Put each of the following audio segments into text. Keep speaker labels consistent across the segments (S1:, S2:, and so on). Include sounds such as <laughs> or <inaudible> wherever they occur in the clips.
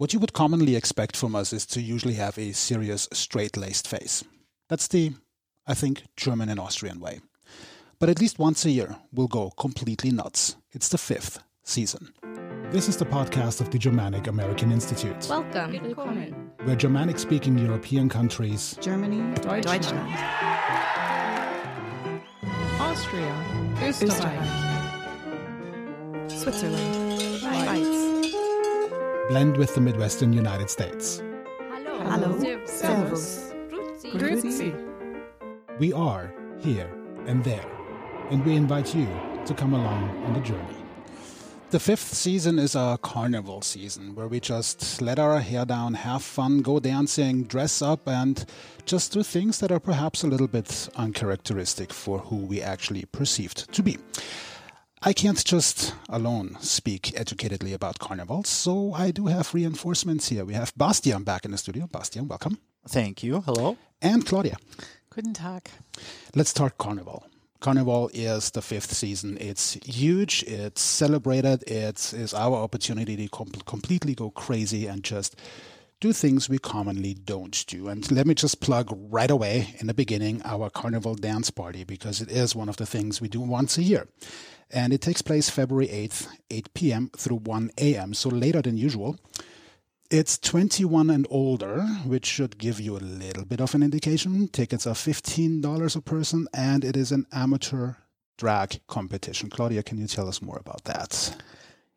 S1: what you would commonly expect from us is to usually have a serious, straight laced face. That's the, I think, German and Austrian way. But at least once a year, we'll go completely nuts. It's the fifth season. This is the podcast of the Germanic American Institute.
S2: Welcome. Willkommen.
S1: Where Germanic speaking European countries,
S2: Germany, Deutschland, Deutschland.
S3: Austria, Österreich,
S2: Switzerland, Schweiz,
S1: blend with the Midwestern United States.
S2: Hello.
S3: Hello.
S2: Servus.
S3: Grüezi.
S1: We are here and there, and we invite you to come along on the journey. The fifth season is a carnival season where we just let our hair down, have fun, go dancing, dress up, and just do things that are perhaps a little bit uncharacteristic for who we actually perceived to be. I can't just alone speak educatedly about carnivals, so I do have reinforcements here. We have Bastian back in the studio. Bastian, welcome.
S4: Thank you. Hello.
S1: And Claudia.
S3: Guten Tag.
S1: Let's start Carnival. Carnival is the fifth season. It's huge. It's celebrated. It is our opportunity to com- completely go crazy and just do things we commonly don't do. And let me just plug right away in the beginning our Carnival dance party because it is one of the things we do once a year. And it takes place February 8th, 8 p.m. through 1 a.m., so later than usual. It's 21 and older, which should give you a little bit of an indication. Tickets are $15 a person, and it is an amateur drag competition. Claudia, can you tell us more about that?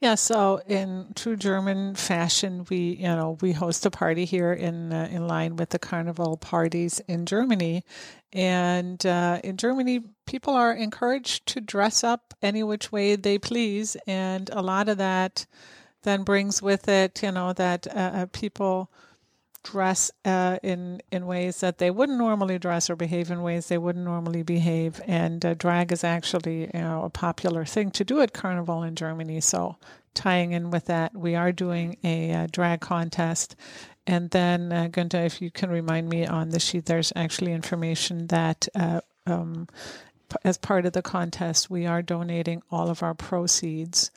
S3: Yeah, so in true German fashion, we you know we host a party here in uh, in line with the carnival parties in Germany, and uh, in Germany, people are encouraged to dress up any which way they please, and a lot of that then brings with it, you know, that uh, uh, people dress uh, in in ways that they wouldn't normally dress or behave in ways they wouldn't normally behave. And uh, drag is actually you know a popular thing to do at Carnival in Germany. So tying in with that, we are doing a uh, drag contest. And then, uh, Günther, if you can remind me on the sheet, there's actually information that uh, um, as part of the contest, we are donating all of our proceeds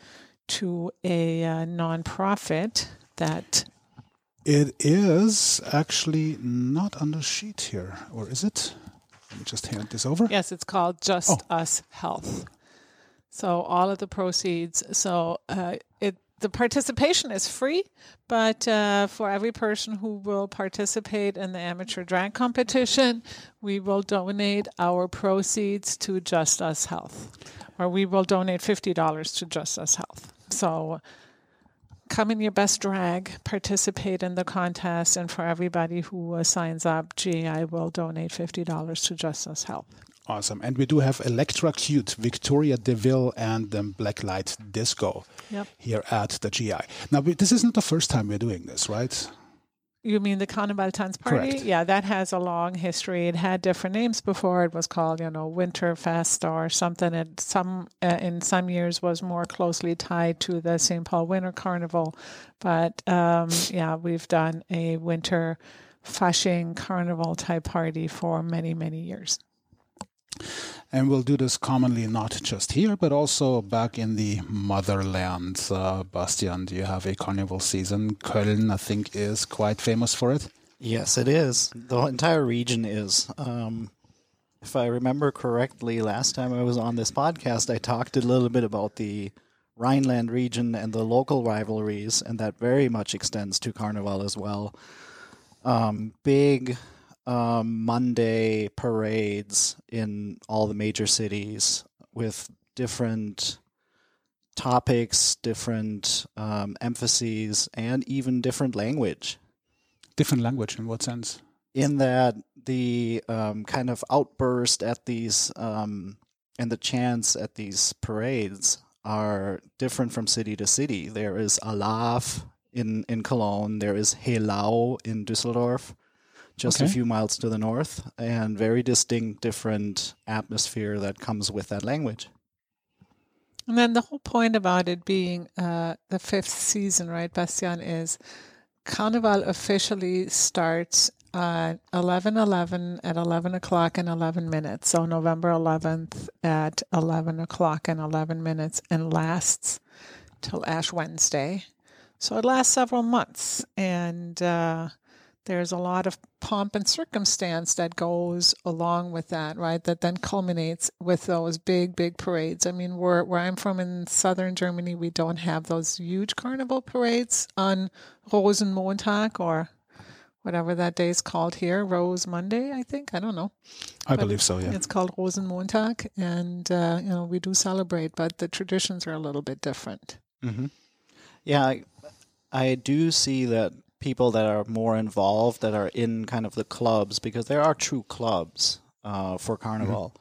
S3: to a uh, nonprofit that
S1: It is actually not on the sheet here, or is it? Let me just hand this over.
S3: Yes, it's called Just
S1: Oh.
S3: Us Health. So all of the proceeds. So uh, it the participation is free, but uh, for every person who will participate in the amateur drag competition, we will donate our proceeds to Just Us Health, or we will donate fifty dollars to Just Us Health. So come in your best drag, participate in the contest, and for everybody who uh, signs up, GI will donate fifty dollars to Just Us Health.
S1: Awesome. And we do have Electra Cute, Victoria DeVille, and um, Blacklight Disco
S3: Yep.
S1: here at the GI. Now, we, this isn't the first time we're doing this, right?
S3: You mean the Carnival Tanz Party?
S1: Correct.
S3: Yeah, that has a long history. It had different names before. It was called, you know, Winterfest or something. It some uh, in some years was more closely tied to the St. Paul Winter Carnival, but um, yeah, we've done a winter Fasching Carnival type party for many many years.
S1: And we'll do this commonly not just here, but also back in the motherland. Uh, Bastian, do you have a carnival season? Köln, I think, is quite famous for it.
S4: Yes, it is. The entire region is. Um, if I remember correctly, last time I was on this podcast, I talked a little bit about the Rhineland region and the local rivalries, and that very much extends to Carnival as well. Um, big um, Monday parades in all the major cities with different topics, different um, emphases, and even different language.
S1: Different language in what sense?
S4: in that the um, kind of outburst at these um, and the chants at these parades are different from city to city. There is Alaaf in, in Cologne, there is Helau in Düsseldorf, just a few miles to the north, and very distinct different atmosphere that comes with that language.
S3: And then the whole point about it being uh, the fifth season, right, Bastian, is Carnival officially starts at 11 11 at 11 o'clock and 11 minutes. So November 11th at 11 o'clock and 11 minutes and lasts till Ash Wednesday. So it lasts several months, and uh, there's a lot of pomp and circumstance that goes along with that, right? That then culminates with those big, big parades. I mean, where where I'm from in southern Germany, we don't have those huge carnival parades on Rosenmontag or whatever that day is called here, Rose Monday, I think. I don't know.
S1: I
S3: But
S1: believe so, yeah.
S3: It's called Rosenmontag, and uh, you know we do celebrate, but the traditions are a little bit different.
S4: Mm-hmm. Yeah, I, I do see that people that are more involved, that are in kind of the clubs, because there are true clubs uh, for Carnival,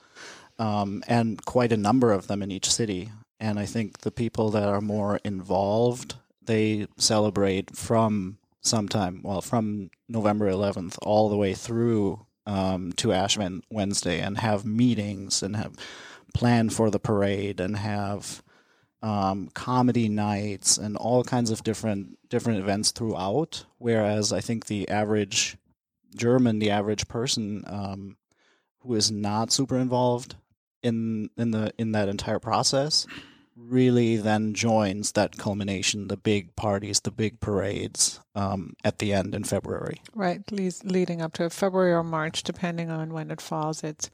S4: um, and quite a number of them in each city. And I think the people that are more involved, they celebrate from sometime, well, from November 11th all the way through um, to Ash Wednesday, and have meetings and have plan for the parade and have um, comedy nights and all kinds of different different events throughout. Whereas I think the average German, the average person um, who is not super involved in in the in that entire process, really then joins that culmination, the big parties, the big parades um, at the end in February.
S3: Right, leading up to February or March, depending on when it falls. It's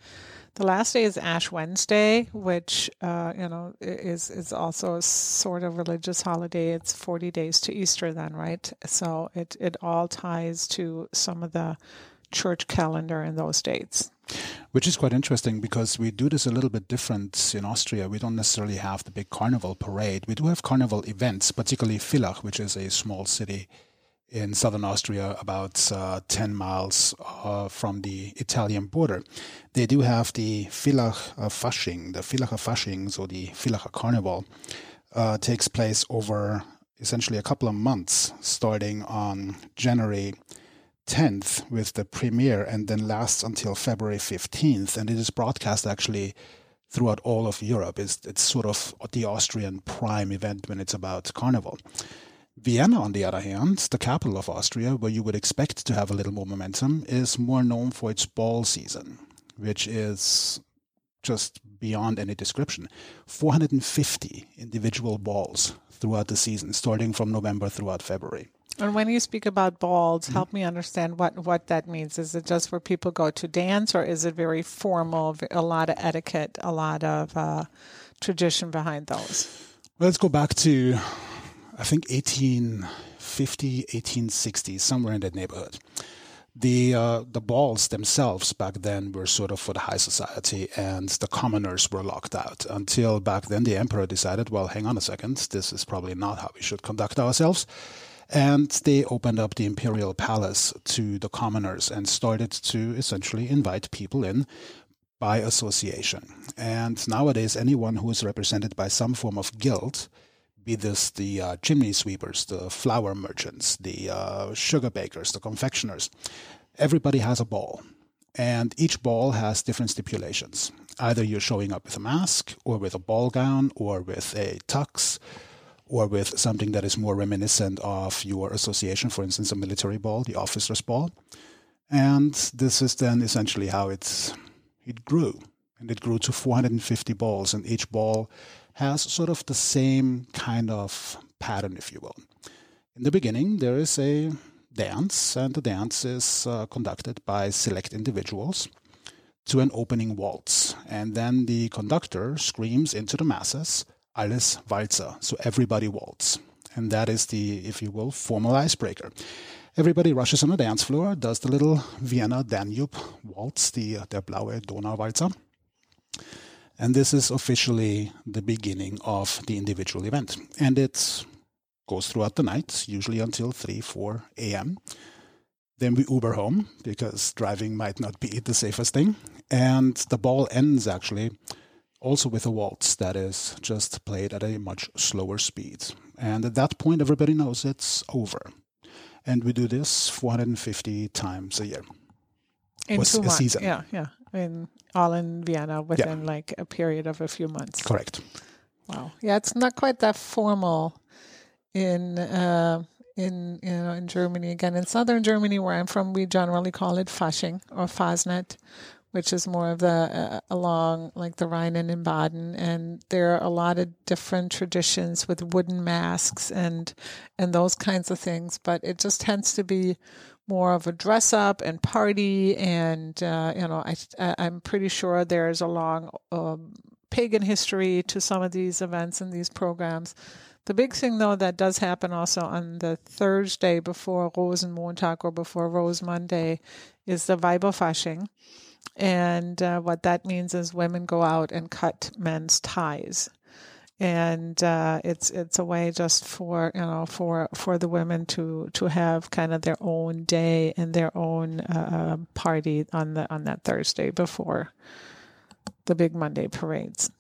S3: the last day is Ash Wednesday, which uh, you know is is also a sort of religious holiday. It's forty days to Easter, then, right? So it it all ties to some of the church calendar in those dates.
S1: Which is quite interesting because we do this a little bit different in Austria. We don't necessarily have the big carnival parade. We do have carnival events, particularly Villach, which is a small city in southern Austria, about uh, 10 miles uh, from the Italian border. They do have the Villach uh, Fasching, the Villacher Fasching, so the Villacher Carnival, uh, takes place over essentially a couple of months, starting on January 10th with the premiere and then lasts until February 15th. And it is broadcast actually throughout all of Europe. It's, it's sort of the Austrian prime event when it's about carnival. Vienna, on the other hand, the capital of Austria, where you would expect to have a little more momentum, is more known for its ball season, which is just beyond any description. 450 individual balls throughout the season, starting from November throughout February.
S3: And when you speak about balls, help me understand what, what that means. Is it just where people go to dance, or is it very formal, a lot of etiquette, a lot of uh, tradition behind those?
S1: Let's go back to, I think, 1850, 1860, somewhere in that neighborhood. The uh, the balls themselves back then were sort of for the high society, and the commoners were locked out. Until back then, the emperor decided, well, hang on a second, this is probably not how we should conduct ourselves. And they opened up the imperial palace to the commoners and started to essentially invite people in by association. And nowadays, anyone who is represented by some form of guild, be this the uh, chimney sweepers, the flour merchants, the uh, sugar bakers, the confectioners, everybody has a ball. And each ball has different stipulations. Either you're showing up with a mask, or with a ball gown, or with a tux, or with something that is more reminiscent of your association, for instance, a military ball, the officer's ball. And this is then essentially how it, it grew. And it grew to 450 balls, and each ball has sort of the same kind of pattern, if you will. In the beginning, there is a dance, and the dance is uh, conducted by select individuals to an opening waltz. And then the conductor screams into the masses, Alles Walzer, so everybody waltz. And that is the, if you will, formal icebreaker. Everybody rushes on the dance floor, does the little Vienna Danube waltz, the der blaue Donauwalzer. And this is officially the beginning of the individual event. And it goes throughout the night, usually until 3, 4 a.m. Then we Uber home because driving might not be the safest thing. And the ball ends actually also with a waltz that is just played at a much slower speed. And at that point, everybody knows it's over. And we do this 450 times a year.
S3: In
S1: Was
S3: two months.
S1: season.
S3: Yeah, yeah. In all in Vienna within like a period of a few months.
S1: Correct.
S3: Wow. Yeah, it's not quite that formal in uh, in you know in Germany. Again, in southern Germany, where I'm from, we generally call it Fasching or Fasnet, which is more of the uh, along like the Rhine and in Baden, and there are a lot of different traditions with wooden masks and and those kinds of things. But it just tends to be more of a dress up and party, and uh, you know, I I'm pretty sure there's a long um, pagan history to some of these events and these programs. The big thing, though, that does happen also on the Thursday before Rosenmontag or before Rose Monday is the Weiberfasching. And uh, what that means is women go out and cut men's ties. And uh, it's it's a way just for you know for for the women to to have kind of their own day and their own uh, party on the on that Thursday before the big Monday parades.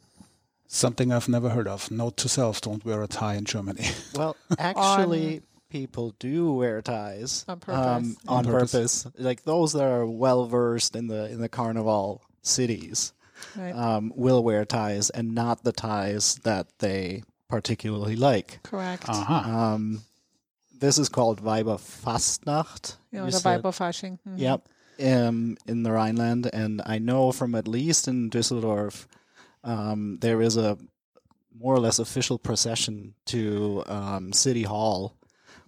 S1: Something I've never heard of. Note to self: don't wear a tie in Germany. <laughs>
S4: Well, actually, people do wear ties
S3: On purpose.
S4: Um, on,
S1: On purpose.
S4: purpose. Like those that are well versed in the in the carnival cities
S3: Right.
S4: um, will wear ties, and not the ties that they particularly like.
S3: Correct.
S1: Uh huh.
S4: Um, this is called Weiberfastnacht.
S3: you know, the
S4: said.
S3: Weiberfasching. Mhm.
S4: Yep. Um, in the Rhineland, and I know from at least in Düsseldorf, um, there is a more or less official procession to um, City Hall,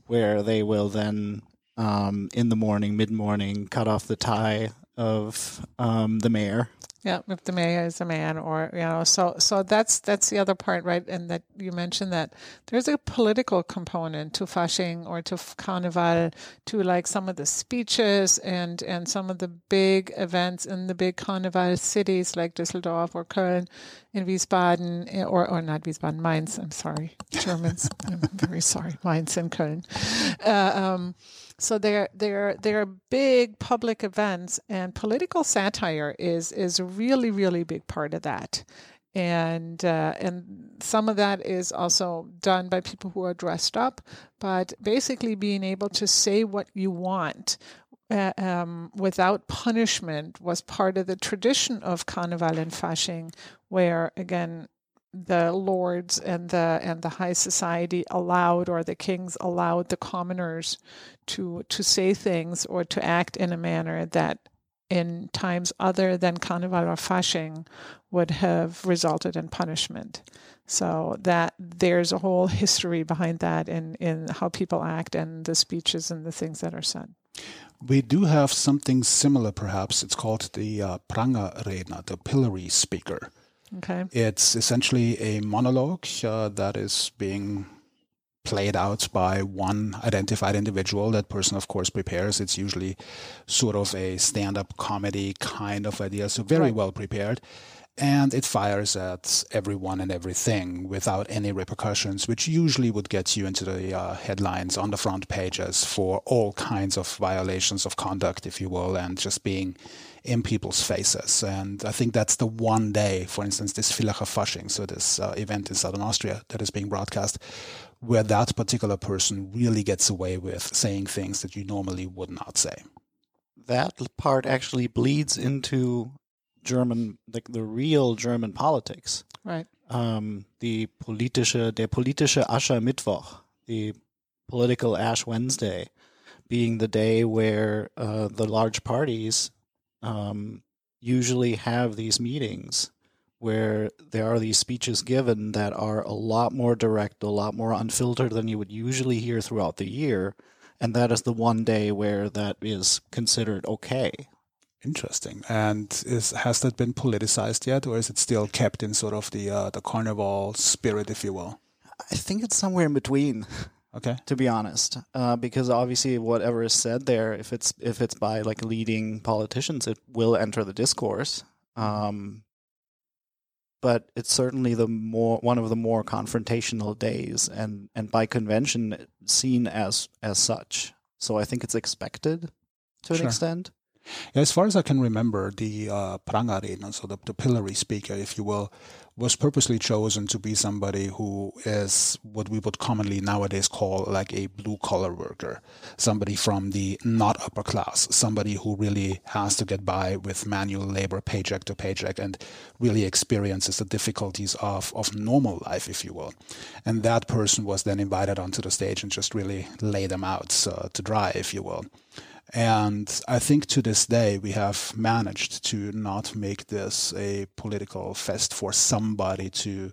S4: where they will then, um, in the morning, mid morning, cut off the tie of um, the mayor.
S3: Yeah, if the mayor is a man, or you know, so so that's that's the other part, right? And that you mentioned that there's a political component to Fasching or to Carnival, to like some of the speeches and and some of the big events in the big Carnival cities like Düsseldorf or Köln, in Wiesbaden eh, or or not Wiesbaden, Mainz. I'm sorry, Germans. <laughs> I'm very sorry, Mainz and Köln. Uh, um, so they're they're big public events, and political satire is is a really really big part of that. And uh, and some of that is also done by people who are dressed up, but basically being able to say what you want uh, um, without punishment was part of the tradition of Carnival and Fasching, where again the lords and the and the high society allowed or the kings allowed the commoners to to say things or to act in a manner that in times other than Carnival or Fasching would have resulted in punishment. So that there's a whole history behind that in, in how people act and the speeches and the things that are said.
S1: We do have something similar, perhaps. It's called the uh, Prangerredner, the pillory speaker.
S3: Okay.
S1: It's essentially a monologue uh, that is being played out by one identified individual. That person, of course, prepares. It's usually sort of a stand up comedy kind of idea, so very
S3: Right.
S1: well prepared. And it fires at everyone and everything without any repercussions, which usually would get you into the uh, headlines on the front pages for all kinds of violations of conduct, if you will, and just being in people's faces. And I think that's the one day, for instance, this Villacher Fasching, so this uh, event in southern Austria that is being broadcast, where that particular person really gets away with saying things that you normally would not say.
S4: That part actually bleeds into German, like the real German politics.
S3: Right.
S4: um, die politische, der politische Aschermittwoch, the political Ash Wednesday, being the day where uh, the large parties um, usually have these meetings where there are these speeches given that are a lot more direct, a lot more unfiltered than you would usually hear throughout the year. And that is the one day where that is considered okay.
S1: Interesting. And is has that been politicized yet, or is it still kept in sort of the uh, the carnival spirit, if you will?
S4: I think it's somewhere in between. <laughs>
S1: Okay.
S4: to be honest, uh, because obviously whatever is said there, if it's if it's by like leading politicians, it will enter the discourse. Um, but it's certainly the more one of the more confrontational days, and and by convention seen as as such. So I think it's expected to an
S1: Sure.
S4: extent.
S1: Yeah, as far as I can remember, the uh, Prangerredner, so the, the pillory speaker, if you will, was purposely chosen to be somebody who is what we would commonly nowadays call like a blue collar worker, somebody from the not upper class, somebody who really has to get by with manual labor paycheck to paycheck and really experiences the difficulties of, of normal life, if you will. And that person was then invited onto the stage and just really lay them out uh, to dry, if you will. And I think to this day we have managed to not make this a political fest for somebody to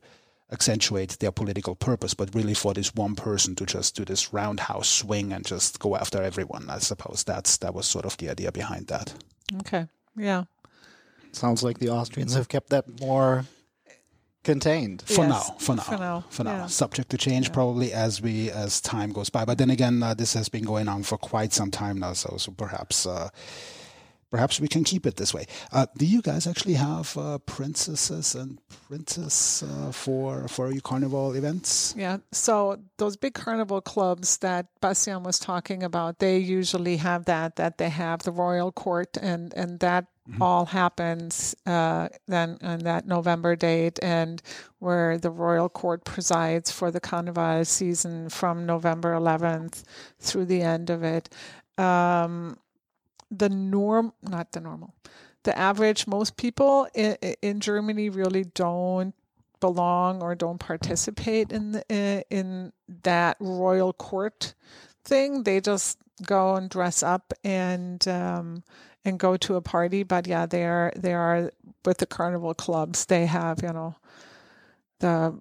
S1: accentuate their political purpose, but really for this one person to just do this roundhouse swing and just go after everyone. I suppose that's that was sort of the idea behind that.
S3: Okay. Yeah.
S4: Sounds like the Austrians have kept that more contained.
S1: For
S3: Yes,
S1: now, for now,
S3: for now,
S1: for now.
S3: yeah.
S1: Subject to change probably as we as time goes by. But then again, uh, this has been going on for quite some time now, so so perhaps. Uh, Perhaps we can keep it this way. Uh, do you guys actually have uh, princesses and princes uh, for for your carnival events?
S3: Yeah. So those big carnival clubs that Bastian was talking about, they usually have that, that they have the royal court and, and that all happens uh, then on that November date and where the royal court presides for the carnival season from November 11th through the end of it. Um, the norm, not the normal, the average, most people in, in Germany really don't belong or don't participate in the, in that royal court thing. They just go and dress up and um, and go to a party. But yeah, they are they are with the carnival clubs. They have you know the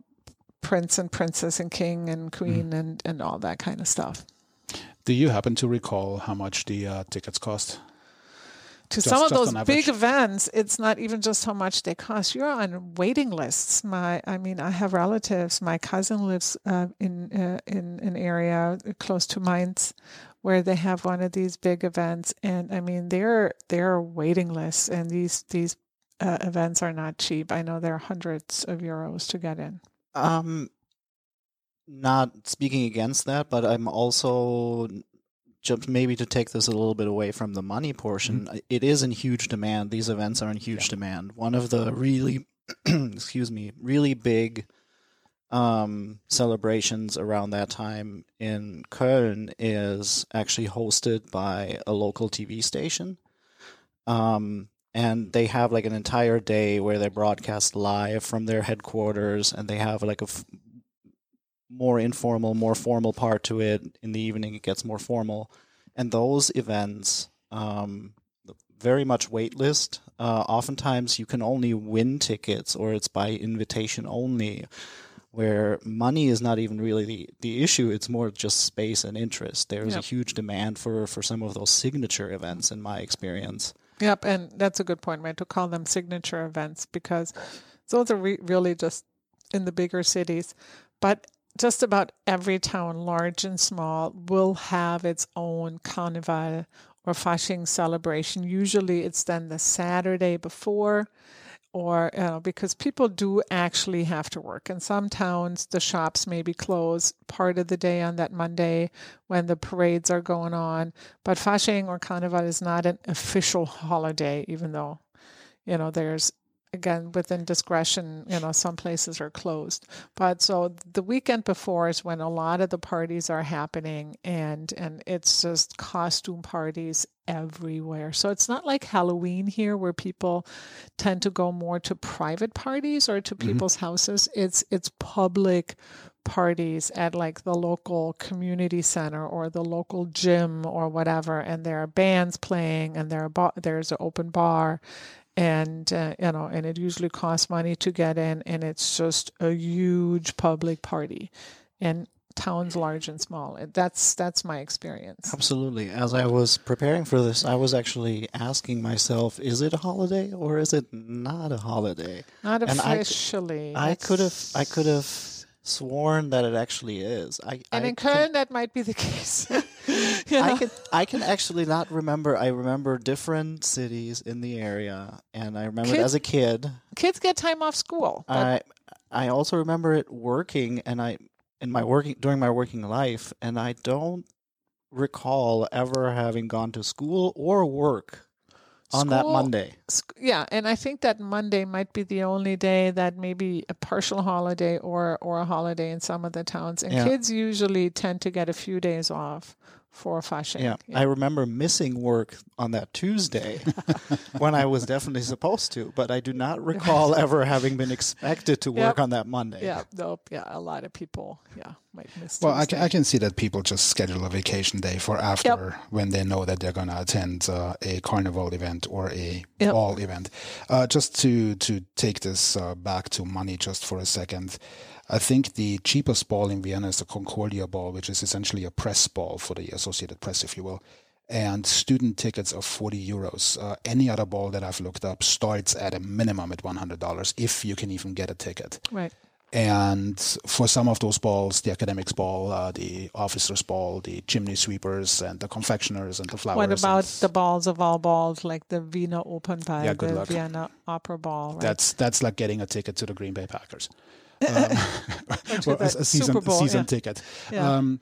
S3: prince and princess and king and queen and and all that kind of stuff.
S1: Do you happen to recall how much the uh, tickets cost?
S3: to
S1: Just-
S3: some of those big events it's not even just how much they cost you're on waiting lists my i mean i have relatives my cousin lives uh, in uh, in an area close to mainz where they have one of these big events and i mean they're they're waiting lists and these these uh, events are not cheap i know there are hundreds of euros to get in
S4: Um, not speaking against that, but I'm also just maybe to take this a little bit away from the money portion. it is in huge demand. These events are in huge demand. One of the really, <clears throat> excuse me, really big um, celebrations around that time in Köln is actually hosted by a local TV station. Um, and they have like an entire day where they broadcast live from their headquarters and they have like a f- more informal, more formal part to it. In the evening, it gets more formal. And those events, um, very much waitlist. Uh, oftentimes, you can only win tickets or it's by invitation only, where money is not even really the, the issue. It's more just space and interest. There's
S3: Yep.
S4: a huge demand for, for some of those signature events, in my experience.
S3: Yep, and that's a good point, right? To call them signature events because those are re- really just in the bigger cities. But just about every town, large and small, will have its own carnival or Fasching celebration. Usually it's then the Saturday before or you know, because people do actually have to work. In some towns, the shops may be closed part of the day on that Monday when the parades are going on. But Fasching or Carnival is not an official holiday, even though, you know, there's again within discretion, you know, some places are closed. But so the weekend before is when a lot of the parties are happening and and it's just costume parties everywhere. So it's not like Halloween here where people tend to go more to private parties or to mm-hmm. people's houses. It's it's public parties at like the local community center or the local gym or whatever and there are bands playing and there are ba- there's an open bar and uh, you know and it usually costs money to get in and it's just a huge public party and towns large and small that's that's my experience
S4: Absolutely. As I was preparing for this, I was actually asking myself, is it a holiday or is it not a holiday?
S3: not
S4: and I
S3: officially
S4: I could have I could have sworn that it actually is. I
S3: and
S4: I
S3: in Köln that might be the <laughs> case You <laughs>
S4: I can I can actually not remember. I remember different cities in the area, and I remember it as a kid.
S3: kids get time off school but
S4: I I also remember it working, and I in my working during my working life, and I don't recall ever having gone to school or work on that Monday.
S3: Sc- yeah and i think that monday might be the only day that maybe a partial holiday or or a holiday in some of the towns and
S4: Yeah.
S3: kids usually tend to get a few days off for Fasching.
S4: Yeah, I remember missing work on that Tuesday <laughs> when I was definitely supposed to, but I do not <laughs> recall ever having been expected to work
S3: Yep.
S4: on that Monday.
S3: yeah, nope, yeah, a lot of people, yeah, might miss.
S1: Well, I can, I can see that people just schedule a vacation day for after when they know that they're going to attend uh, a carnival event or a
S3: Yep.
S1: ball event. Uh, just to to take this uh, back to money just for a second, I think the cheapest ball in Vienna is the Concordia ball, which is essentially a press ball for the Associated Press, if you will. And student tickets are 40 euros. Uh, any other ball that I've looked up starts at a minimum at $100 if you can even get a ticket.
S3: right.
S1: And for some of those balls, the academics ball, uh, the officers ball, the chimney sweepers, and the confectioners and the flowers.
S3: What about the balls of all balls, like the Wiener Opernball,
S1: Yeah,
S3: the
S1: luck.
S3: Vienna Opera Ball? Right?
S1: That's that's like getting a ticket to the Green Bay Packers. Um, <laughs> <laughs>
S3: to
S1: a, a season
S3: Bowl,
S1: season
S3: yeah.
S1: ticket.
S3: Yeah.
S1: Um,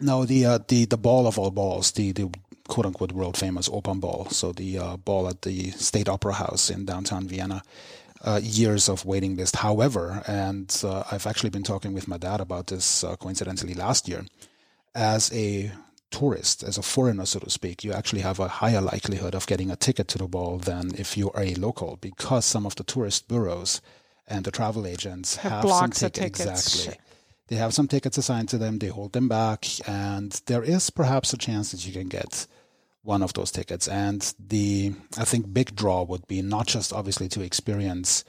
S1: no, the uh, the the ball of all balls, the the quote unquote world famous Opern ball. So the uh, ball at the State Opera House in downtown Vienna. Uh, years of waiting list. However, and uh, I've actually been talking with my dad about this uh, coincidentally last year. As a tourist, as a foreigner, so to speak, you actually have a higher likelihood of getting a ticket to the ball than if you are a local, because some of the tourist bureaus and the travel agents
S3: Have
S1: have,
S3: blocks
S1: some tickets. Exactly. They have some tickets assigned to them. They hold them back, and there is perhaps a chance that you can get one of those tickets. And the I think big draw would be not just obviously to experience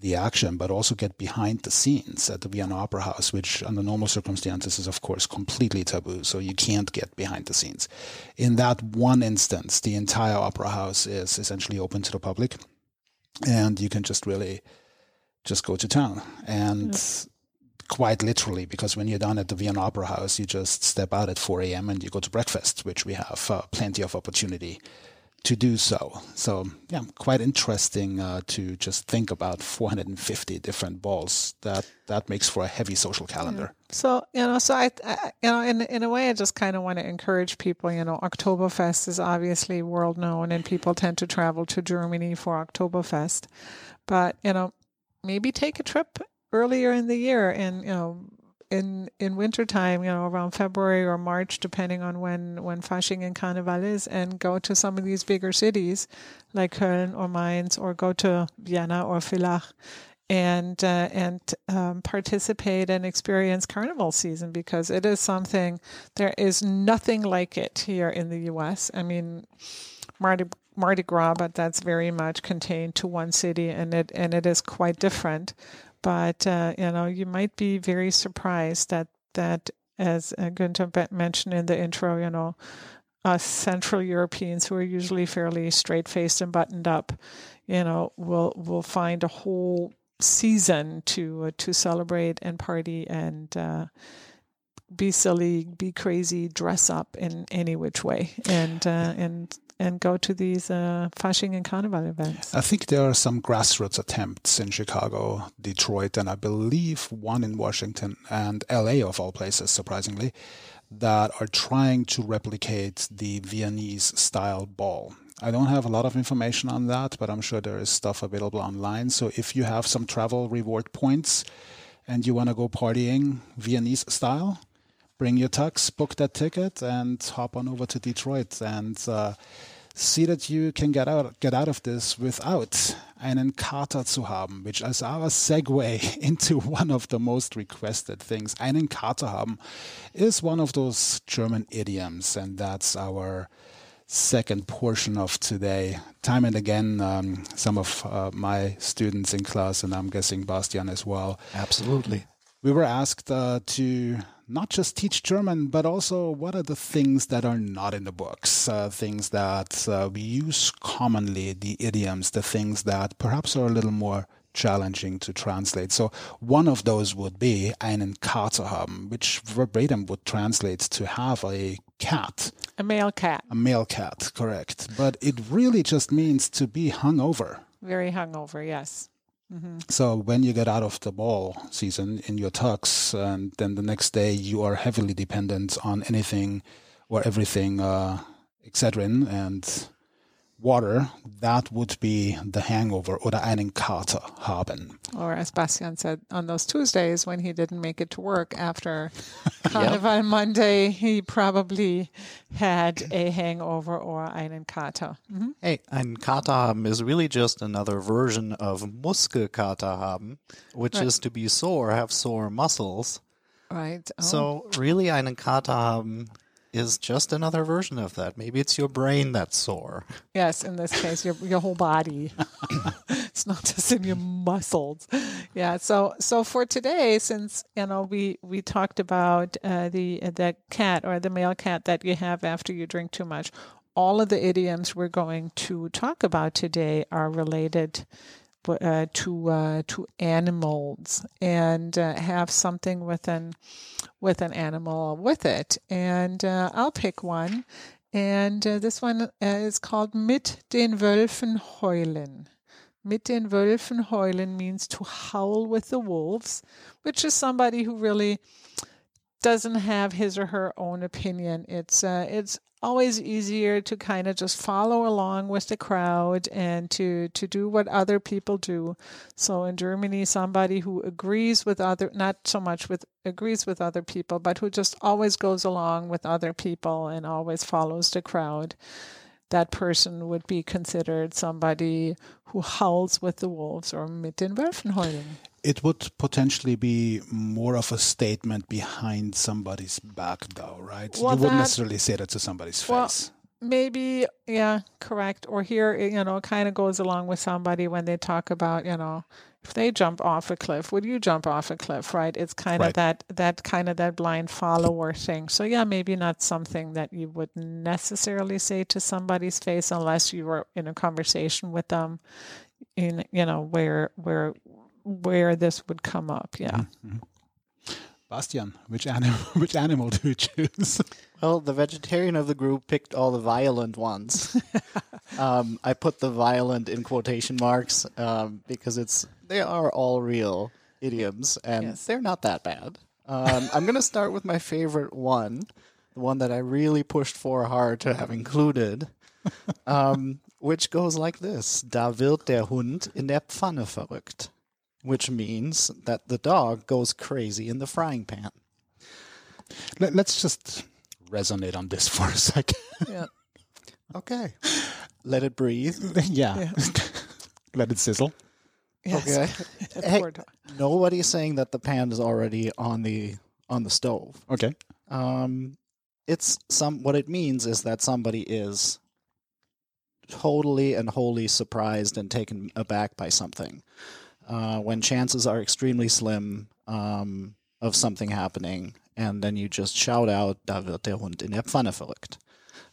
S1: the action, but also get behind the scenes at the Vienna Opera House, which under normal circumstances is of course completely taboo. So you can't get behind the scenes. In that one instance, the entire opera house is essentially open to the public, and you can just really just go to town and quite literally because when you're down at the Vienna Opera House, you just step out at 4 a.m. and you go to breakfast, which we have uh, plenty of opportunity to do so. So yeah, quite interesting uh, to just think about 450 different balls. That that makes for a heavy social calendar.
S3: So you know, so I, I you know, in in a way, I just kind of want to encourage people. You know, Oktoberfest is obviously world known, and people tend to travel to Germany for Oktoberfest. But you know, maybe take a trip earlier in the year, and you know, in in wintertime, you know, around February or March, depending on when when Fasching and Carnival is, and go to some of these bigger cities like Köln or Mainz, or go to Vienna or Villach and uh, and um, participate and experience carnival season because it is something there is nothing like it here in the U.S. I mean, Mardi Mardi Gras, but that's very much contained to one city, and it and it is quite different. But uh, you know, you might be very surprised that that as uh, Günther mentioned in the intro, you know, us Central Europeans who are usually fairly straight faced and buttoned up, you know, will will find a whole season to uh, to celebrate and party and uh, be silly, be crazy, dress up in any which way, and uh, and and go to these uh, and Carnival events.
S1: I think there are some grassroots attempts in Chicago, Detroit, and I believe one in Washington and LA, of all places, surprisingly, that are trying to replicate the Viennese style ball. I don't have a lot of information on that, but I'm sure there is stuff available online. So if you have some travel reward points and you want to go partying Viennese style, bring your tux, book that ticket, and hop on over to Detroit and uh, see that you can get out get out of this without einen Kater zu haben, which is our segue <laughs> into one of the most requested things. Einen Kater haben is one of those German idioms, and that's our second portion of today. Time and again, um, some of uh, my students in class, and I'm guessing Bastian as well,
S4: Absolutely.
S1: we were asked uh, to not just teach German, but also what are the things that are not in the books, uh, things that uh, we use commonly, the idioms, the things that perhaps are a little more challenging to translate. So one of those would be einen Kater haben, which verbatim would translate to have a cat,
S3: A male cat,
S1: a male cat, correct. But it really just means to be hungover.
S3: very hungover. Yes.
S1: So when you get out of the ball season in your tux, and then the next day you are heavily dependent on anything or everything uh, Excedrin, and water, that would be the hangover oder einen Kater haben.
S3: Or as Bastian said on those Tuesdays when he didn't make it to work after <laughs> Carnival Monday, he probably had a hangover or einen Kater. Mhm.
S4: Hey, ein Kater haben is really just another version of Muskelkater haben, which
S3: Right.
S4: is to be sore, have sore muscles.
S3: Right. Oh.
S4: So really, einen Kater haben is just another version of that. Maybe it's your brain that's sore.
S3: Yes, in this case, your your whole body. <laughs> it's not just in your muscles. Yeah. So so for today, since you know we we talked about uh, the the cat or the male cat that you have after you drink too much, all of the idioms we're going to talk about today are related. Uh, to uh, to animals and uh, have something with an with an animal with it, and uh, I'll pick one. And uh, this one is called Mit den Wölfen heulen. Mit den Wölfen heulen means to howl with the wolves, which is somebody who really doesn't have his or her own opinion. It's uh, it's always easier to kind of just follow along with the crowd and to to do what other people do. So in Germany, somebody who agrees with other not so much with agrees with other people, but who just always goes along with other people and always follows the crowd. That person would be considered somebody who howls with the wolves or mit den Wölfen heulen.
S1: It would potentially be more of a statement behind somebody's back, though, right?
S3: Well,
S1: you wouldn't
S3: that-
S1: necessarily say that to somebody's
S3: Well,
S1: face.
S3: Maybe, yeah, correct. Or here, you know, kind of goes along with somebody when they talk about, you know, if they jump off a cliff, would you jump off a cliff, right? It's kind
S1: Right.
S3: of that that kind of that blind follower thing. So yeah, maybe not something that you would necessarily say to somebody's face unless you were in a conversation with them, in you know where where where this would come up. Yeah.
S1: Bastian, which animal? <laughs> Which animal do you choose? <laughs>
S4: Well, the vegetarian of the group picked all the violent ones. <laughs> um, I put the violent in quotation marks um, because it's they are all real idioms and
S3: Yes.
S4: they're not that bad. Um, I'm going to start with my favorite one, the one that I really pushed for hard to have included, <laughs> um, which goes like this: Da wird der Hund in der Pfanne verrückt, which means that the dog goes crazy in the frying pan.
S1: Let, let's just resonate on this <laughs> for a second.
S3: Yeah.
S4: Okay, let it breathe. <laughs>
S1: yeah. Let it sizzle.
S3: Yes.
S4: Okay. <laughs> Hey, nobody's saying that the pan is already on the on the stove.
S1: Okay.
S4: Um, it's some. What it means is that somebody is totally and wholly surprised and taken aback by something. Uh, when chances are extremely slim um, of something happening, and then you just shout out, "Da wird der Hund in der Pfanne verrückt."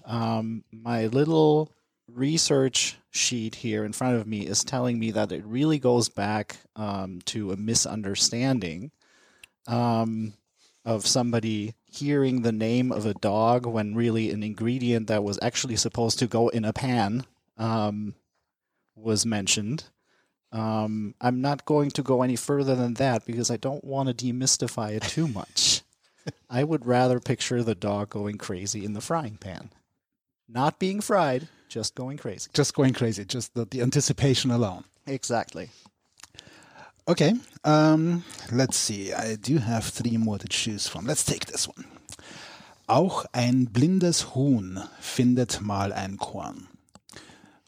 S4: Um, my little research sheet here in front of me is telling me that it really goes back um, to a misunderstanding um, of somebody hearing the name of a dog when really an ingredient that was actually supposed to go in a pan um, was mentioned. Um, I'm not going to go any further than that because I don't want to demystify it too much. I would rather picture the dog going crazy in the frying pan. Not being fried, just going crazy.
S1: Just going crazy. Just the, the anticipation alone.
S4: Exactly.
S1: Okay. Um, let's see. I do have three more to choose from. Let's take this one. Auch ein blindes Huhn findet mal ein Korn.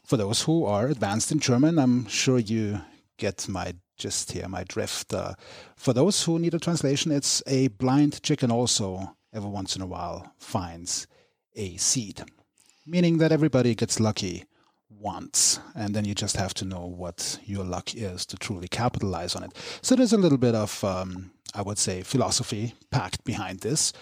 S1: For those who are advanced in German, I'm sure you get my gist here, my drift. Uh, for those who need a translation, it's a blind chicken also every once in a while finds a seed, meaning that everybody gets lucky once, and then you just have to know what your luck is to truly capitalize on it. So there's a little bit of, um, I would say, philosophy packed behind this,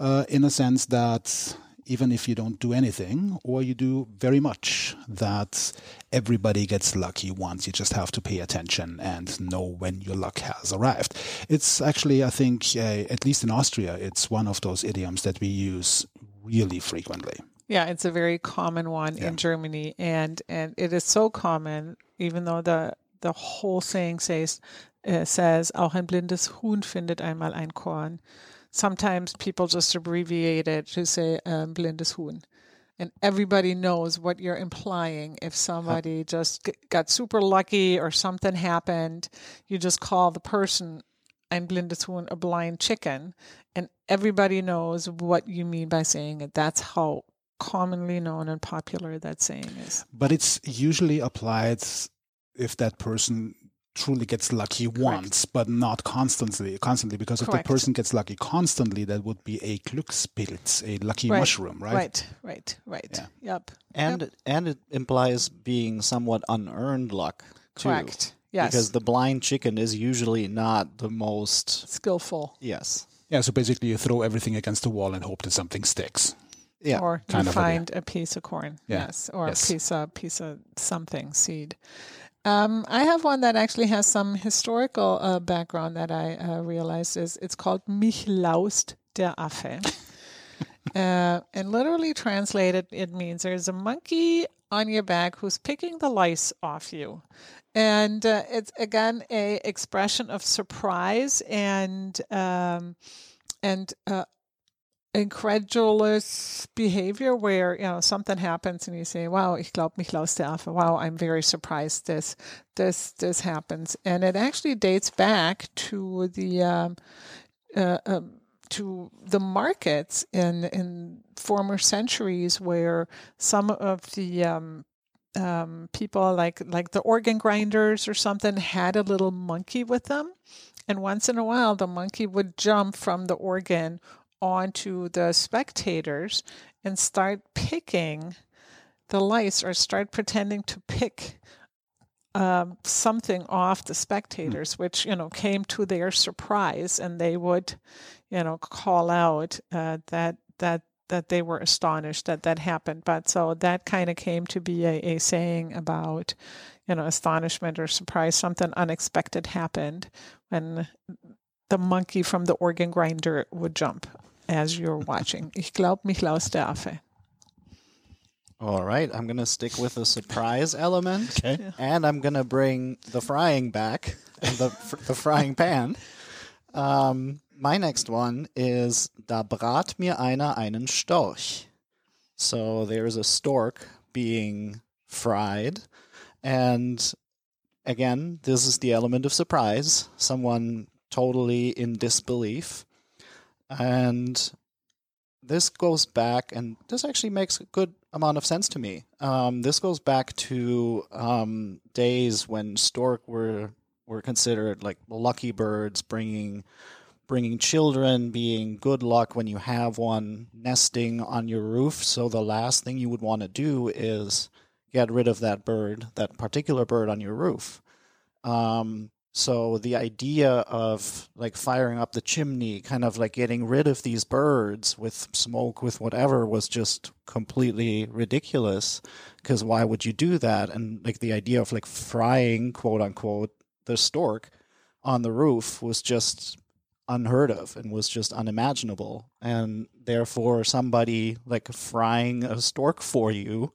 S1: uh, in a sense that even if you don't do anything or you do very much, that everybody gets lucky once. You just have to pay attention and know when your luck has arrived. It's actually, I think, uh, at least in Austria, it's one of those idioms that we use really frequently.
S3: Yeah, it's a very common one
S1: Yeah.
S3: in Germany, and and it is so common, even though the the whole saying says uh, says auch ein blindes Huhn findet einmal ein Korn. Sometimes people just abbreviate it to say um, blindes Huhn, and everybody knows what you're implying. If somebody <laughs> just g- got super lucky or something happened, you just call the person ein blindes Huhn, a blind chicken, and everybody knows what you mean by saying it. That's how commonly known and popular that saying is.
S1: But it's usually applied if that person truly gets lucky once, but not constantly. Constantly, because if
S3: Correct.
S1: the person gets lucky constantly, that would be a Glückspilz, a lucky
S3: Right,
S1: mushroom, right?
S3: Right, right, right.
S1: Yeah.
S3: Yep.
S4: And and it implies being somewhat unearned luck too.
S3: Correct. Yes.
S4: Because the blind chicken is usually not the most
S3: skillful.
S4: yes.
S1: Yeah. So basically, you throw everything against the wall and hope that something sticks.
S4: Yeah.
S3: or you find a piece of corn.
S1: Yeah.
S3: Yes, or
S1: Yes.
S3: a piece of piece of something seed. Um, I have one that actually has some historical uh, background that I uh, realized is it's called Mich laust der Affe. <laughs> uh, and literally translated, it means there's a monkey on your back who's picking the lice off you. And uh, it's again a expression of surprise and um, and uh, incredulous behavior where you know something happens and you say wow ich glaube mich der Affe. Wow i'm very surprised this this this happens. And it actually dates back to the um, uh, um, to the markets in in former centuries where some of the um, um, people like like the organ grinders or something had a little monkey with them. And once in a while the monkey would jump from the organ onto the spectators and start picking the lice or start pretending to pick um, something off the spectators, which you know came to their surprise, and they would, you know, call out uh, that that that they were astonished that that happened. But so that kind of came to be a, a saying about, you know, astonishment or surprise. Something unexpected happened when the monkey from the organ grinder would jump as you're watching. Ich glaub, mich laus der Affe.
S4: All right, I'm gonna stick with the surprise element,
S1: Okay. <laughs>
S4: and I'm gonna bring the frying back, the fr- the frying pan. Um, my next one is Da brat mir einer einen Storch. So there's a stork being fried, and again, this is the element of surprise. Someone totally in disbelief, and this goes back, and this actually makes a good amount of sense to me. Um, this goes back to um, days when stork were were considered like lucky birds, bringing bringing children, being good luck when you have one, nesting on your roof. So the last thing you would want to do is get rid of that bird, that particular bird on your roof. Um, so the idea of like firing up the chimney, kind of like getting rid of these birds with smoke, with whatever, was just completely ridiculous. Because why would you do that? And like the idea of like frying, quote unquote, the stork on the roof was just unheard of and was just unimaginable. And therefore, somebody like frying a stork for you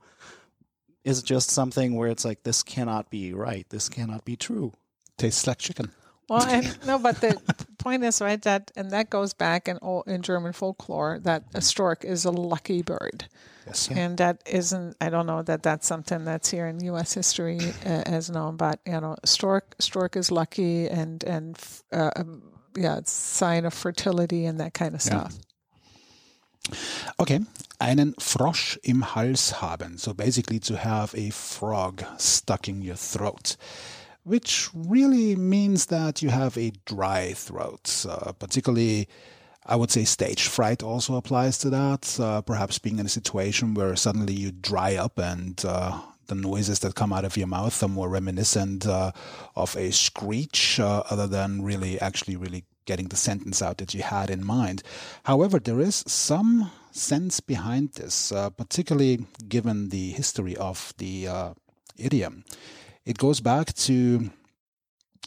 S4: is just something where it's like, this cannot be right. This cannot be true.
S1: Tastes like chicken.
S3: Well, and <laughs> no, but the point is right that, and that goes back in all in German folklore that a stork is a lucky bird,
S1: Yes.
S3: and that isn't. I don't know that that's something that's here in U.S. history uh, as known, but you know, stork stork is lucky and and uh, um, yeah, it's sign of fertility and that kind of
S1: Yeah.
S3: stuff.
S1: Okay. Einen Frosch im Hals haben. So basically to have a frog stuck in your throat. Which really means that you have a dry throat. Uh, particularly, I would say stage fright also applies to that. Uh, perhaps being in a situation where suddenly you dry up and uh, the noises that come out of your mouth are more reminiscent uh, of a screech uh, other than really actually really getting the sentence out that you had in mind. However, there is some sense behind this, uh, particularly given the history of the uh, idiom. It goes back to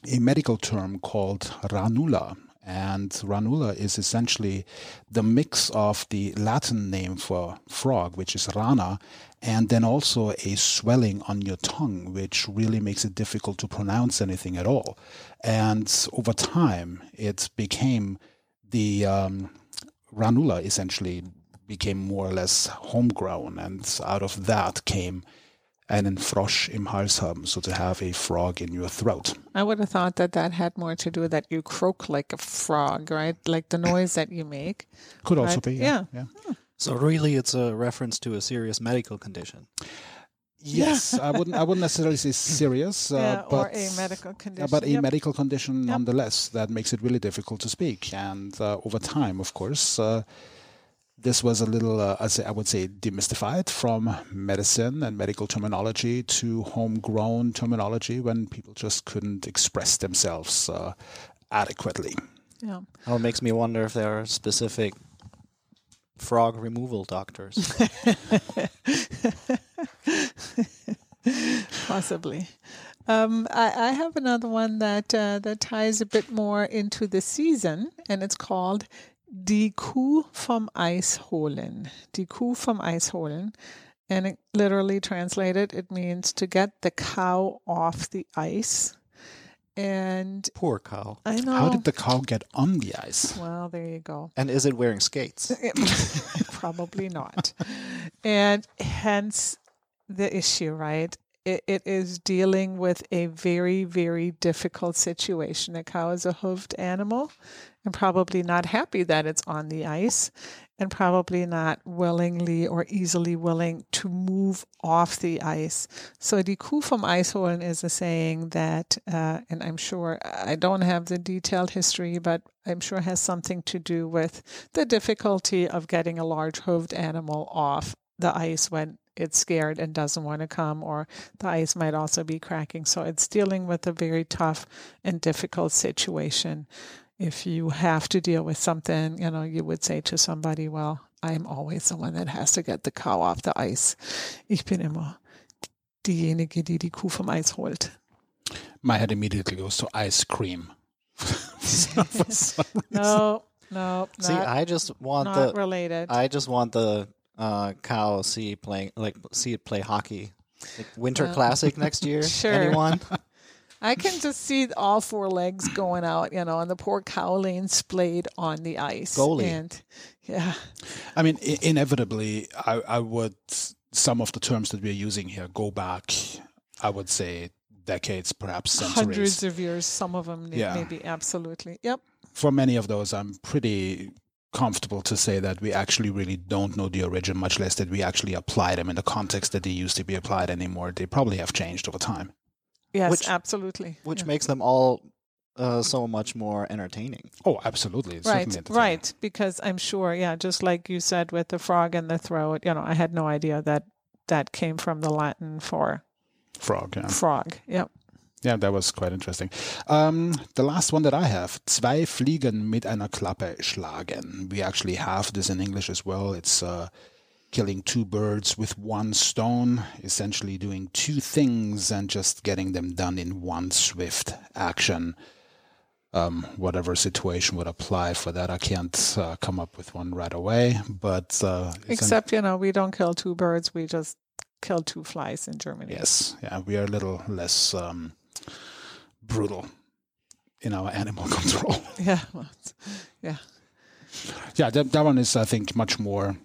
S1: a medical term called ranula. And ranula is essentially the mix of the Latin name for frog, which is rana, and then also a swelling on your tongue, which really makes it difficult to pronounce anything at all. And over time, it became the um, ranula essentially became more or less homegrown, and out of that came einen Frosch im Hals haben, so to have a frog in your throat.
S3: I would have thought that that had more to do with that you croak like a frog, right? Like the noise that you make.
S1: Could also
S3: Right,
S1: be,
S3: yeah.
S1: yeah.
S4: So really, it's a reference to a serious medical condition.
S1: Yes, I wouldn't. I wouldn't necessarily say serious, uh,
S3: yeah,
S1: but
S3: or a medical condition.
S1: Yeah, but a
S3: Yep.
S1: medical condition
S3: Yep.
S1: nonetheless that makes it really difficult to speak. And uh, over time, of course, uh, this was a little, uh, I say- I would say, demystified from medicine and medical terminology to homegrown terminology when people just couldn't express themselves uh, adequately.
S3: yeah.
S4: Oh, it makes me wonder if there are specific frog removal doctors. <laughs>
S3: Possibly. Um, I, I have another one that uh, that ties a bit more into the season, and it's called Die Kuh vom Eis holen. Die Kuh vom Eis holen. And it literally translated, it means to get the cow off the ice. And
S4: Poor cow.
S3: I know.
S1: How did the cow get on the ice?
S3: well, there you go.
S4: And is it wearing skates? <laughs>
S3: Probably not. And hence the issue, right? It, it is dealing with a very, very difficult situation. A cow is a hoofed animal and probably not happy that it's on the ice and probably not willingly or easily willing to move off the ice. So die Kuh vom Eisholen is a saying that, uh, and I'm sure I don't have the detailed history, but I'm sure has something to do with the difficulty of getting a large hoofed animal off the ice when it's scared and doesn't want to come, or the ice might also be cracking. So it's dealing with a very tough and difficult situation. If you have to deal with something, you know, you would say to somebody, Well, I'm always the one that has to get the cow off the ice. Ich bin immer diejenige, die die Kuh vom Eis holt.
S1: My head immediately goes to ice cream. <laughs> For. <laughs>
S3: No, no, not,
S4: See, I just want the
S3: not
S4: the
S3: related.
S4: I just want the uh, cow see playing like see it play hockey. Like Winter
S3: Uh,
S4: Classic next year. <laughs>
S3: sure.
S4: Anyone? <laughs> <laughs>
S3: I can just see all four legs going out, you know, and the poor cow laying splayed on the ice.
S4: Goalie.
S3: And yeah,
S1: I mean, I- inevitably, I, I would, some of the terms that we're using here go back, I would say, decades, perhaps centuries.
S3: hundreds of years, some of them
S1: Yeah.
S3: maybe absolutely. Yep.
S1: For many of those, I'm pretty comfortable to say that we actually really don't know the origin, much less that we actually apply them in the context that they used to be applied anymore. They probably have changed over time.
S3: Yes,
S4: Which-
S3: absolutely.
S4: Which
S3: Yeah.
S4: makes them all uh, so much more entertaining.
S1: Oh, absolutely. It's
S3: Right, right. Because I'm sure, yeah, just like you said with the frog in the throat, you know, I had no idea that that came from the Latin for
S1: Frog, yeah.
S3: frog. Yep.
S1: Yeah, that was quite interesting. Um, the last one that I have, zwei Fliegen mit einer Klappe schlagen. We actually have this in English as well. It's uh, killing two birds with one stone, essentially doing two things and just getting them done in one swift action. Um, whatever situation would apply for that, I can't uh, come up with one right away. But uh,
S3: Except, you know, we don't kill two birds, we just kill two flies in Germany.
S1: Yes, yeah, we are a little less um, brutal in our animal <laughs> control. <laughs>
S3: Yeah. well, yeah.
S1: yeah, that, that one is, I think, much more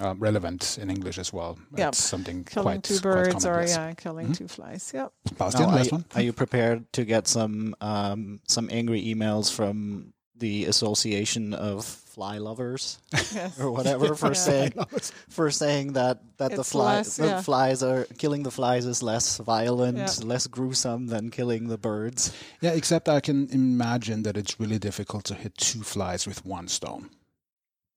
S1: uh, relevant in English as well.
S3: Yep.
S1: It's something
S3: Killing
S1: quite
S3: two
S1: quite
S3: birds
S1: common,
S3: or,
S1: yes.
S3: yeah, killing
S1: Mhm.
S3: two flies. Yep.
S1: Bastian,
S4: Now,
S1: last
S4: are,
S1: one.
S4: are you prepared to get some um, some angry emails from the Association of Fly Lovers
S3: Yes.
S4: or whatever <laughs> for
S3: Yeah.
S4: saying for saying that that the
S3: It's
S4: fly
S3: less,
S4: the
S3: yeah.
S4: flies are killing the flies is less violent,
S3: Yeah.
S4: less gruesome than killing the birds.
S1: Yeah, except I can imagine that it's really difficult to hit two flies with one stone.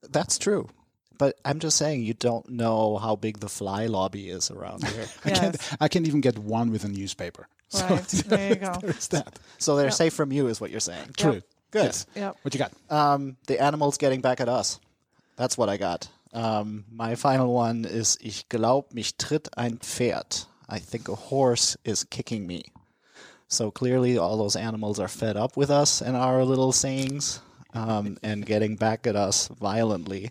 S4: That's true. But I'm just saying you don't know how big the fly lobby is around <laughs> here.
S1: I can't. I can't even get one with a newspaper. <laughs> So
S3: Right, there you go.
S1: There's that.
S4: so they're
S3: Yep.
S4: safe from you is what you're saying.
S1: True.
S4: Good.
S1: Yes.
S3: Yep.
S1: What you got?
S4: Um, the animals getting back at us. That's what I got. Um, my final one is Ich glaub, mich tritt ein Pferd. I think a horse is kicking me. So clearly, all those animals are fed up with us and our little sayings um, and getting back at us violently.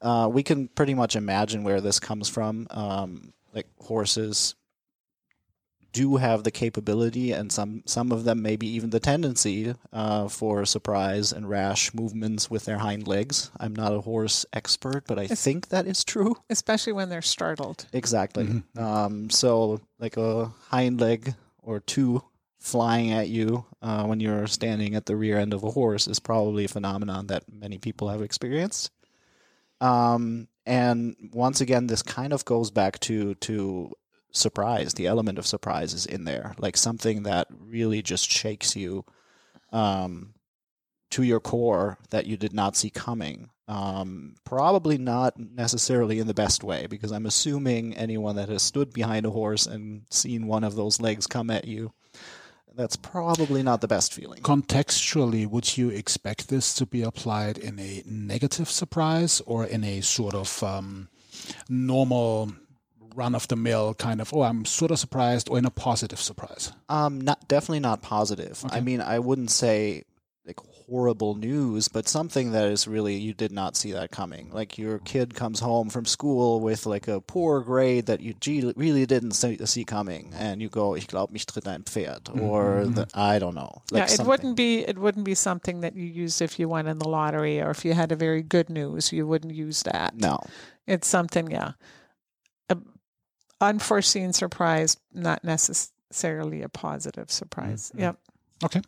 S4: Uh, we can pretty much imagine where this comes from. Um, like horses do have the capability, and some some of them maybe even the tendency uh, for surprise and rash movements with their hind legs. I'm not a horse expert, but I think that is true.
S3: especially when they're startled.
S4: Exactly. Um, so, like a hind leg or two flying at you uh, when you're standing at the rear end of a horse is probably a phenomenon that many people have experienced. Um, and once again, this kind of goes back to to surprise. The element of surprise is in there, like something that really just shakes you um, to your core that you did not see coming. Um, probably not necessarily in the best way, because I'm assuming anyone that has stood behind a horse and seen one of those legs come at you, that's probably not the best feeling.
S1: Contextually, would you expect this to be applied in a negative surprise or in a sort of um, normal run of the mill kind of, oh, I'm sort of surprised, or in a positive surprise?
S4: Um, not definitely not positive. I mean, I wouldn't say like horrible news, but something that is really you did not see that coming. Like your kid comes home from school with like a poor grade that you really didn't see, see coming, and you go, "Ich glaube, mich tritt ein Pferd," or the, I don't know. Like
S3: yeah, it
S4: something.
S3: wouldn't be it wouldn't be something that you use if you won in the lottery or if you had a very good news. You wouldn't use that.
S4: No.
S3: It's something, yeah, a unforeseen surprise, not necessarily a positive surprise. Yep.
S1: Okay.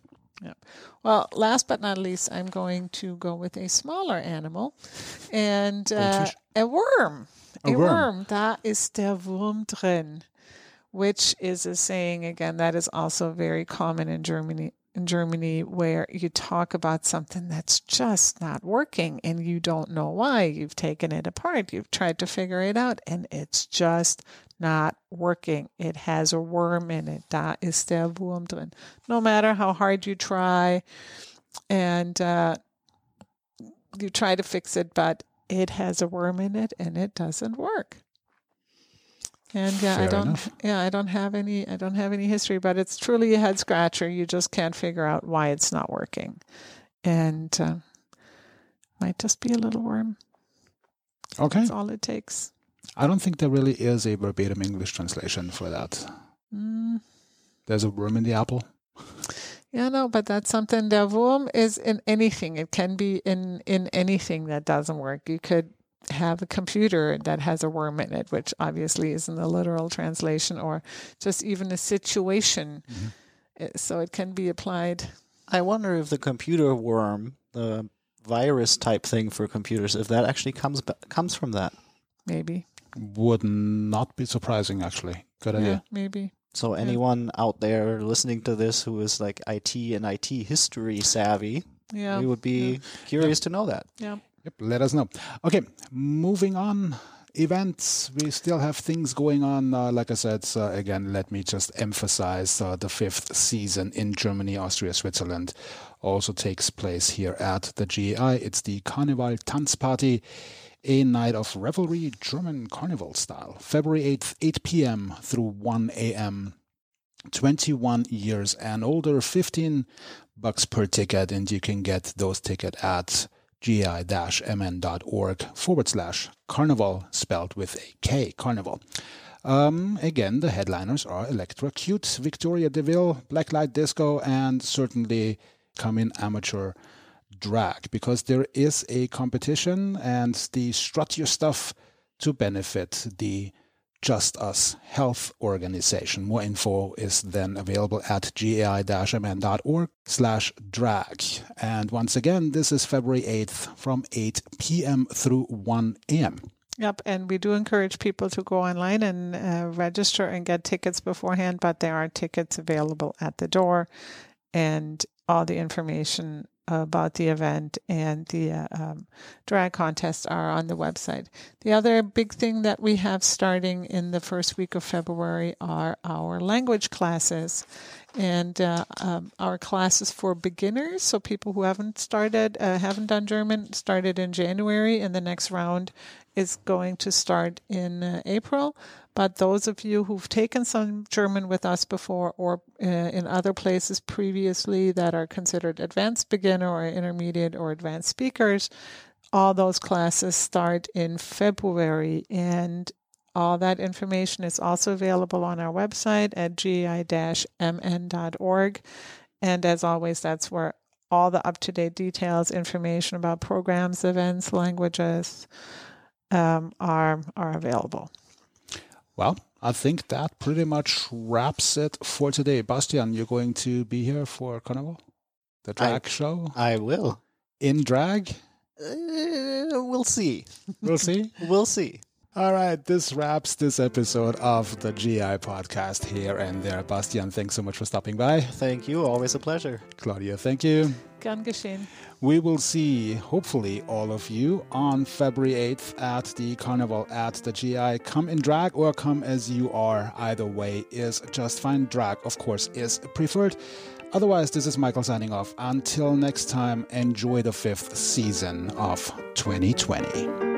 S1: Yep.
S3: Well, last but not least, I'm going to go with a smaller animal, and uh, a worm.
S1: A
S3: A,
S1: worm.
S3: worm. Da ist der Wurm drin, which is a saying again that is also very common in Germany. In Germany, where you talk about something that's just not working and you don't know why. You've taken it apart, you've tried to figure it out, and it's just not working. It has a worm in it. Da ist der Wurm drin. No matter how hard you try, and uh, you try to fix it, but it has a worm in it and it doesn't work. And yeah, I don't
S1: enough.
S3: yeah, I don't have any I don't have any history, but it's truly a head scratcher. You just can't figure out why it's not working. And uh, might just be a little worm.
S1: Okay.
S3: That's all it takes.
S1: I don't think there really is a verbatim English translation for that.
S3: Mm.
S1: There's a worm in the apple.
S3: Yeah, no, but that's something. The worm is in anything. It can be in in anything that doesn't work. You could have a computer that has a worm in it, which obviously isn't a literal translation, or just even a situation. Uh, So it can be applied.
S4: I wonder if the computer worm, the virus type thing for computers, if that actually comes comes from that.
S3: Maybe.
S1: Would not be surprising, actually. Good
S3: Yeah,
S1: idea.
S3: maybe.
S4: So anyone out there listening to this who is like IT and IT history savvy,
S3: Yeah.
S4: we would be curious to know that.
S3: Yeah.
S1: Yep, let us know. Okay, moving on. Events. We still have things going on. Uh, like I said, uh, again, let me just emphasize uh, the fifth season in Germany, Austria, Switzerland also takes place here at the GAI. It's the Carnival Tanzparty, a night of revelry, German carnival style. February 8th, 8 p.m. through 1 a.m. 21 years and older, 15 bucks per ticket, and you can get those tickets at gai-mn.org forward slash carnival, spelled with a K, karneval. Um, again, the headliners are Electrocute, Victoria DeVille, Blacklight Disco, and certainly come in amateur drag because there is a competition and the strut your stuff to benefit the JustUs Health Organization. More info is then available at gai-mn.org slash drag. And once again, this is February 8th from 8 p.m. through 1 a.m.
S3: Yep, and we do encourage people to go online and uh, register and get tickets beforehand, but there are tickets available at the door, and all the information about the event and the uh, um, drag contest are on the website. The other big thing that we have starting in the first week of February are our language classes. And uh, um, our classes for beginners, so people who haven't started, uh, haven't done German, started in January, and the next round is going to start in uh, April. But those of you who've taken some German with us before or uh, in other places previously that are considered advanced beginner or intermediate or advanced speakers, all those classes start in February. And All that information is also available on our website at gai-mn.org. And as always, that's where all the up to date details, information about programs, events, languages um, are, are available.
S1: Well, I think that pretty much wraps it for today. Bastian, you're going to be here for Carnival? The drag
S4: I-
S1: show?
S4: I will.
S1: In drag?
S4: Uh, we'll see.
S1: We'll see. <laughs>
S4: We'll see.
S1: All right, this wraps this episode of the GI podcast here and there. Bastian, thanks so much for stopping by.
S4: Thank you. Always a pleasure.
S1: Claudia, thank you.
S3: Gern geschehen.
S1: We will see, hopefully, all of you on February 8th at the carnival at the GI. Come in drag or come as you are. Either way is just fine. Drag, of course, is preferred. Otherwise, this is Michael signing off. Until next time, enjoy the fifth season of 2020.